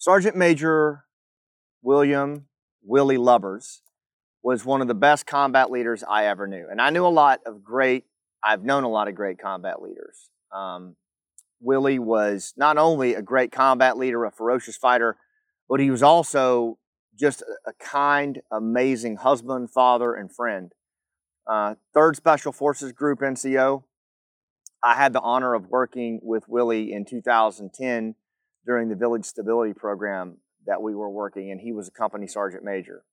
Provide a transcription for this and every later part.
Sergeant Major William Willie Lubbers was one of the best combat leaders I ever knew. And I knew a lot of great, I've known a lot of great combat leaders. Um, Willie was not only a great combat leader, a ferocious fighter, but he was also just a, kind, amazing husband, father, and friend. Uh, Third Special Forces Group NCO. I had the honor of working with Willie in 2010 during the Village Stability Program that we were working, and he was a company sergeant major.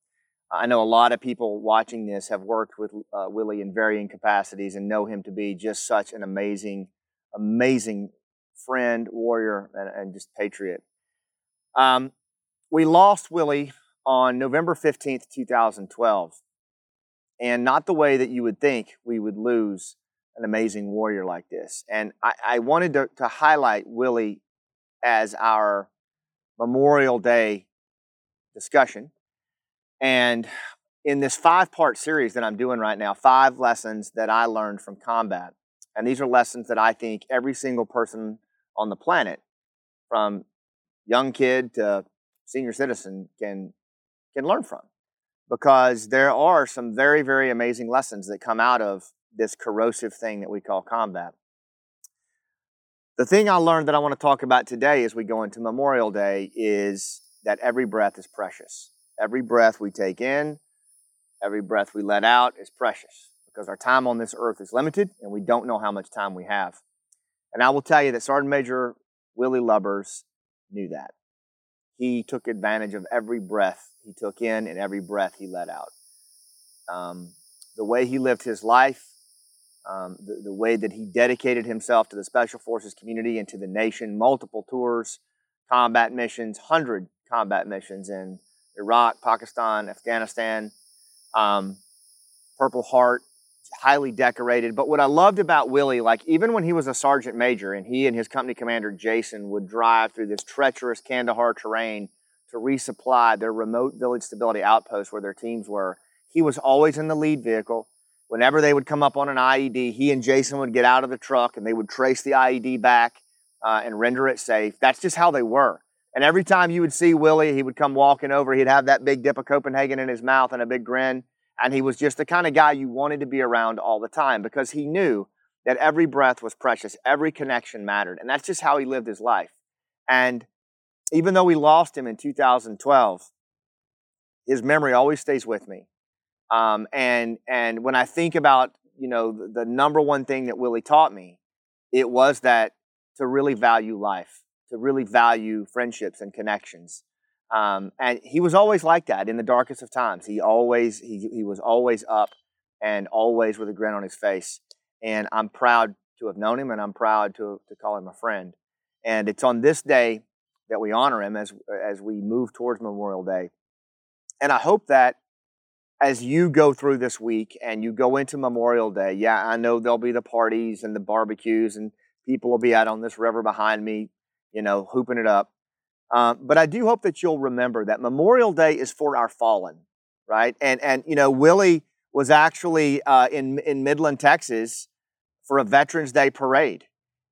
I know a lot of people watching this have worked with uh, Willie in varying capacities and know him to be just such an amazing, amazing friend, warrior, and, and just patriot. Um, we lost Willie on November 15th, 2012. And not the way that you would think we would lose an amazing warrior like this. And I, I wanted to, to highlight Willie as our Memorial Day discussion. And in this five part series that I'm doing right now, five lessons that I learned from combat. And these are lessons that I think every single person on the planet, from young kid to senior citizen, can, can learn from. Because there are some very, very amazing lessons that come out of this corrosive thing that we call combat. The thing I learned that I want to talk about today as we go into Memorial Day is that every breath is precious. Every breath we take in, every breath we let out is precious because our time on this earth is limited and we don't know how much time we have. And I will tell you that Sergeant Major Willie Lubbers knew that. He took advantage of every breath he took in and every breath he let out. Um, the way he lived his life, um, the, the way that he dedicated himself to the Special Forces community and to the nation, multiple tours, combat missions, 100 combat missions in Iraq, Pakistan, Afghanistan, um, Purple Heart, highly decorated. But what I loved about Willie, like even when he was a sergeant major and he and his company commander Jason would drive through this treacherous Kandahar terrain to resupply their remote village stability outpost where their teams were, he was always in the lead vehicle. Whenever they would come up on an IED, he and Jason would get out of the truck and they would trace the IED back uh, and render it safe. That's just how they were. And every time you would see Willie, he would come walking over. He'd have that big dip of Copenhagen in his mouth and a big grin. And he was just the kind of guy you wanted to be around all the time because he knew that every breath was precious, every connection mattered. And that's just how he lived his life. And even though we lost him in 2012, his memory always stays with me. Um, and and when I think about you know the, the number one thing that Willie taught me, it was that to really value life, to really value friendships and connections. Um, and he was always like that in the darkest of times. He always he he was always up and always with a grin on his face. And I'm proud to have known him, and I'm proud to to call him a friend. And it's on this day that we honor him as as we move towards Memorial Day. And I hope that as you go through this week and you go into Memorial Day, yeah, I know there'll be the parties and the barbecues and people will be out on this river behind me, you know, hooping it up. Um, but I do hope that you'll remember that Memorial Day is for our fallen, right? And and you know, Willie was actually uh, in in Midland, Texas, for a Veterans Day parade,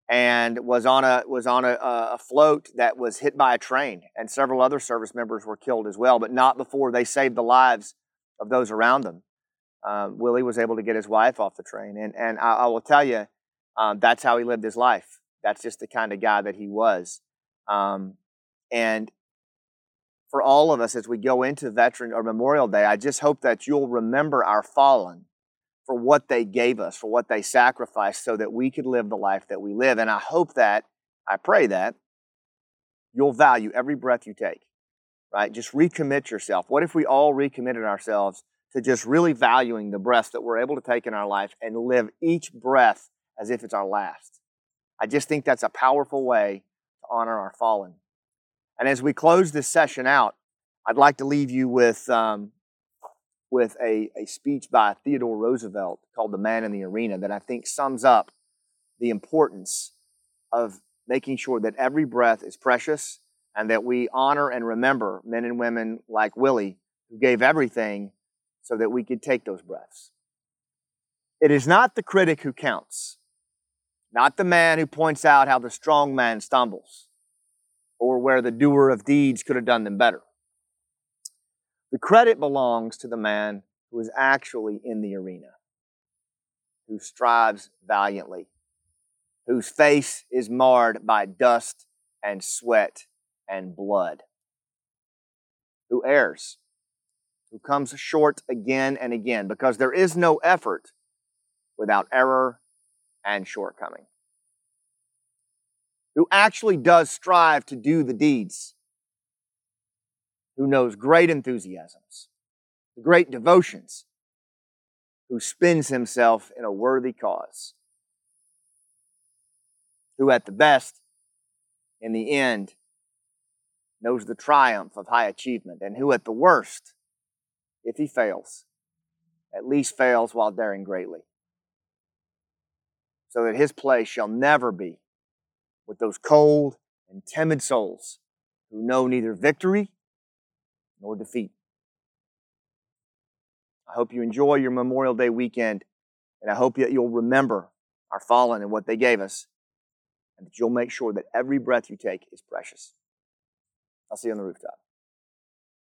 and was on a was on a, a float that was hit by a train, and several other service members were killed as well, but not before they saved the lives of those around them. Uh, Willie was able to get his wife off the train, and and I, I will tell you, um, that's how he lived his life. That's just the kind of guy that he was. Um, and for all of us, as we go into Veteran or Memorial Day, I just hope that you'll remember our fallen for what they gave us, for what they sacrificed, so that we could live the life that we live. And I hope that, I pray that, you'll value every breath you take right? Just recommit yourself. What if we all recommitted ourselves to just really valuing the breaths that we're able to take in our life and live each breath as if it's our last? I just think that's a powerful way to honor our fallen. And as we close this session out, I'd like to leave you with, um, with a, a speech by Theodore Roosevelt called The Man in the Arena that I think sums up the importance of making sure that every breath is precious and that we honor and remember men and women like Willie who gave everything so that we could take those breaths. It is not the critic who counts, not the man who points out how the strong man stumbles, or where the doer of deeds could have done them better. The credit belongs to the man who is actually in the arena, who strives valiantly, whose face is marred by dust and sweat and blood, who errs, who comes short again and again, because there is no effort without error and shortcoming, who actually does strive to do the deeds, who knows great enthusiasms, great devotions, who spends himself in a worthy cause, who at the best, in the end, knows the triumph of high achievement, and who at the worst, if he fails, at least fails while daring greatly so that his place shall never be with those cold and timid souls who know neither victory nor defeat. I hope you enjoy your Memorial Day weekend, and I hope that you'll remember our fallen and what they gave us, and that you'll make sure that every breath you take is precious. I'll see you on the rooftop.